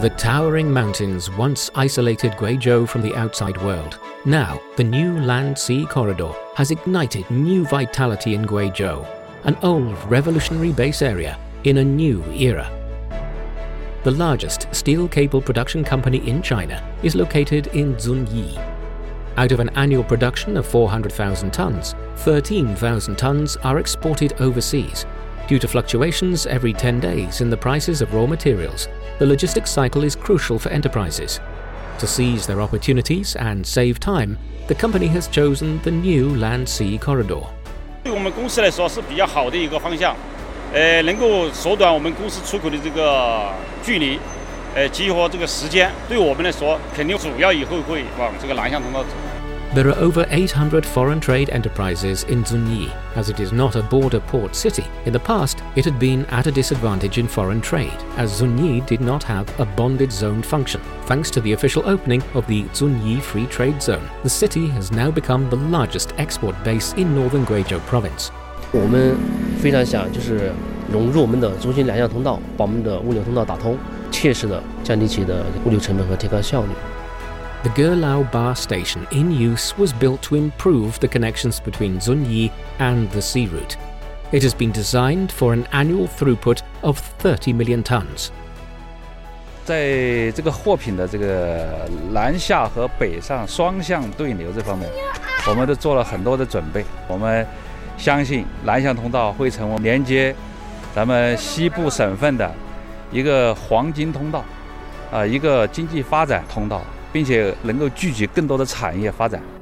The towering mountains once isolated Guizhou from the outside world. Now, the new land sea corridor has ignited new vitality in Guizhou, an old revolutionary base area in a new era. The largest steel cable production company in China is located in Zunyi. Out of an annual production of 400,000 tons, 13,000 tons are exported overseas. Due to fluctuations every 10 days in the prices of raw materials, the logistics cycle is crucial for enterprises. To seize their opportunities and save time, the company has chosen the new land sea corridor. 对我们公司来说是比较好的一个方向，呃，能够缩短我们公司出口的这个距离，呃，激活这个时间，对我们来说，肯定主要以后会往这个南向通道走。 There are over 800 foreign trade enterprises in Zunyi, as it is not a border port city. In the past, it had been at a disadvantage in foreign trade, as Zunyi did not have a bonded zone function. Thanks to the official opening of the Zunyi Free Trade Zone, the city has now become the largest export base in northern Guizhou province. 我们非常想就是融入我们的中心两项通道，把我们的物流通道打通，切实的降低其的物流成本和提高效率。 the Gelaoba station in use was built to improve the connections between Zunyi and the sea route. It has been designed for an annual throughput of 30 million tons. 在这个货品的这个南下和北上双向对流这方面，我们都做了很多的准备。我们相信南向通道会成为连接咱们西部省份的一个黄金通道，啊、呃，一个经济发展通道。并且能够聚集更多的产业发展。